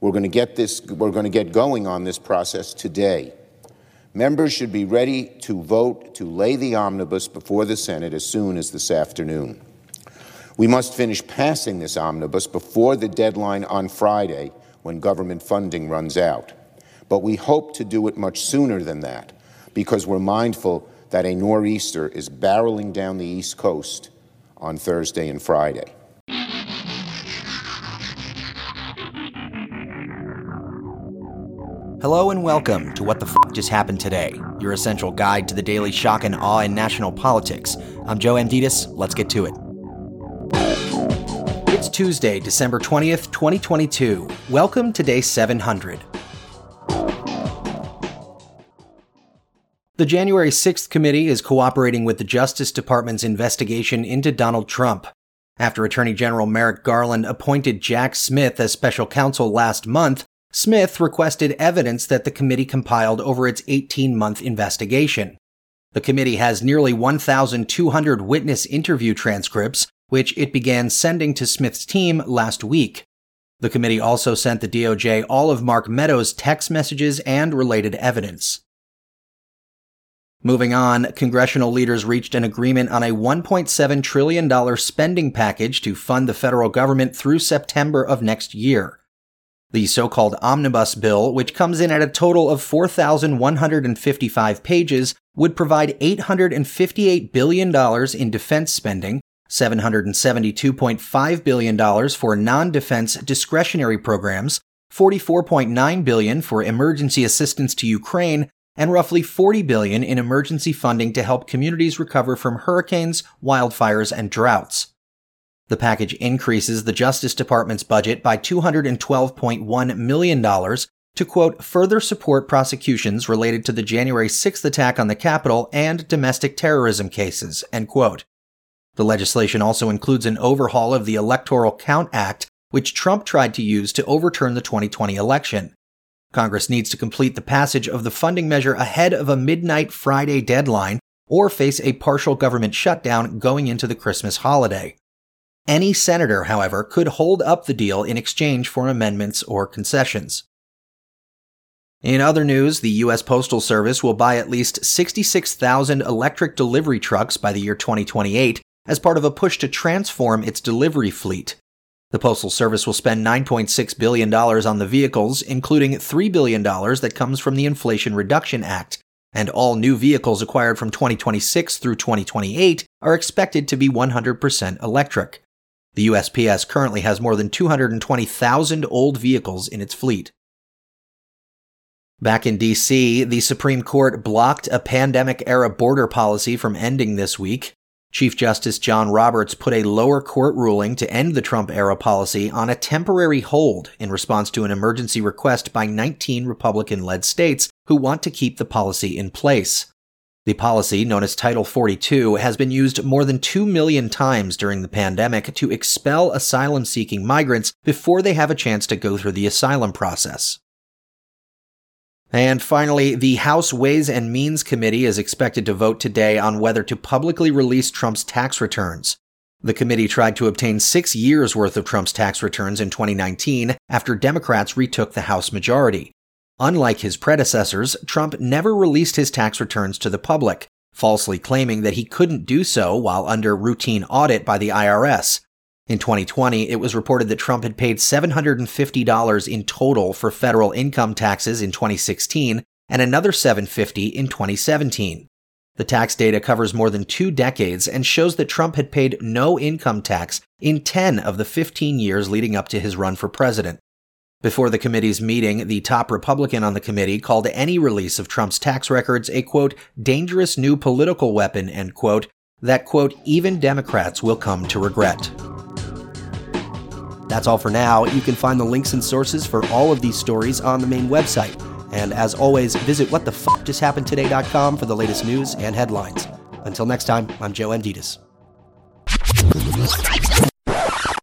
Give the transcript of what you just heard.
We're going to get this we're going to get going on this process today. Members should be ready to vote to lay the omnibus before the Senate as soon as this afternoon. We must finish passing this omnibus before the deadline on Friday when government funding runs out. But we hope to do it much sooner than that because we're mindful that a nor'easter is barreling down the East Coast on Thursday and Friday. Hello and welcome to What the F Just Happened Today, your essential guide to the daily shock and awe in national politics. I'm Joe Amditis. Let's get to it. It's Tuesday, December 20th, 2022. Welcome to day 700. The January 6th committee is cooperating with the Justice Department's investigation into Donald Trump. After Attorney General Merrick Garland appointed Jack Smith as special counsel last month, Smith requested evidence that the committee compiled over its 18 month investigation. The committee has nearly 1,200 witness interview transcripts, which it began sending to Smith's team last week. The committee also sent the DOJ all of Mark Meadows' text messages and related evidence. Moving on, congressional leaders reached an agreement on a $1.7 trillion spending package to fund the federal government through September of next year. The so-called omnibus bill, which comes in at a total of 4,155 pages, would provide $858 billion in defense spending, $772.5 billion for non-defense discretionary programs, 44.9 billion for emergency assistance to Ukraine, and roughly 40 billion in emergency funding to help communities recover from hurricanes, wildfires, and droughts. The package increases the Justice Department's budget by $212.1 million to quote, further support prosecutions related to the January 6th attack on the Capitol and domestic terrorism cases, end quote. The legislation also includes an overhaul of the Electoral Count Act, which Trump tried to use to overturn the 2020 election. Congress needs to complete the passage of the funding measure ahead of a midnight Friday deadline or face a partial government shutdown going into the Christmas holiday. Any senator, however, could hold up the deal in exchange for amendments or concessions. In other news, the U.S. Postal Service will buy at least 66,000 electric delivery trucks by the year 2028 as part of a push to transform its delivery fleet. The Postal Service will spend $9.6 billion on the vehicles, including $3 billion that comes from the Inflation Reduction Act, and all new vehicles acquired from 2026 through 2028 are expected to be 100% electric. The USPS currently has more than 220,000 old vehicles in its fleet. Back in DC, the Supreme Court blocked a pandemic era border policy from ending this week. Chief Justice John Roberts put a lower court ruling to end the Trump era policy on a temporary hold in response to an emergency request by 19 Republican led states who want to keep the policy in place. The policy, known as Title 42, has been used more than 2 million times during the pandemic to expel asylum seeking migrants before they have a chance to go through the asylum process. And finally, the House Ways and Means Committee is expected to vote today on whether to publicly release Trump's tax returns. The committee tried to obtain six years worth of Trump's tax returns in 2019 after Democrats retook the House majority. Unlike his predecessors, Trump never released his tax returns to the public, falsely claiming that he couldn't do so while under routine audit by the IRS. In 2020, it was reported that Trump had paid $750 in total for federal income taxes in 2016 and another $750 in 2017. The tax data covers more than two decades and shows that Trump had paid no income tax in 10 of the 15 years leading up to his run for president. Before the committee's meeting, the top Republican on the committee called any release of Trump's tax records a quote, dangerous new political weapon, end quote, that quote, even Democrats will come to regret. That's all for now. You can find the links and sources for all of these stories on the main website. And as always, visit whatthefjusthappenedtoday.com for the latest news and headlines. Until next time, I'm Joe Amditis.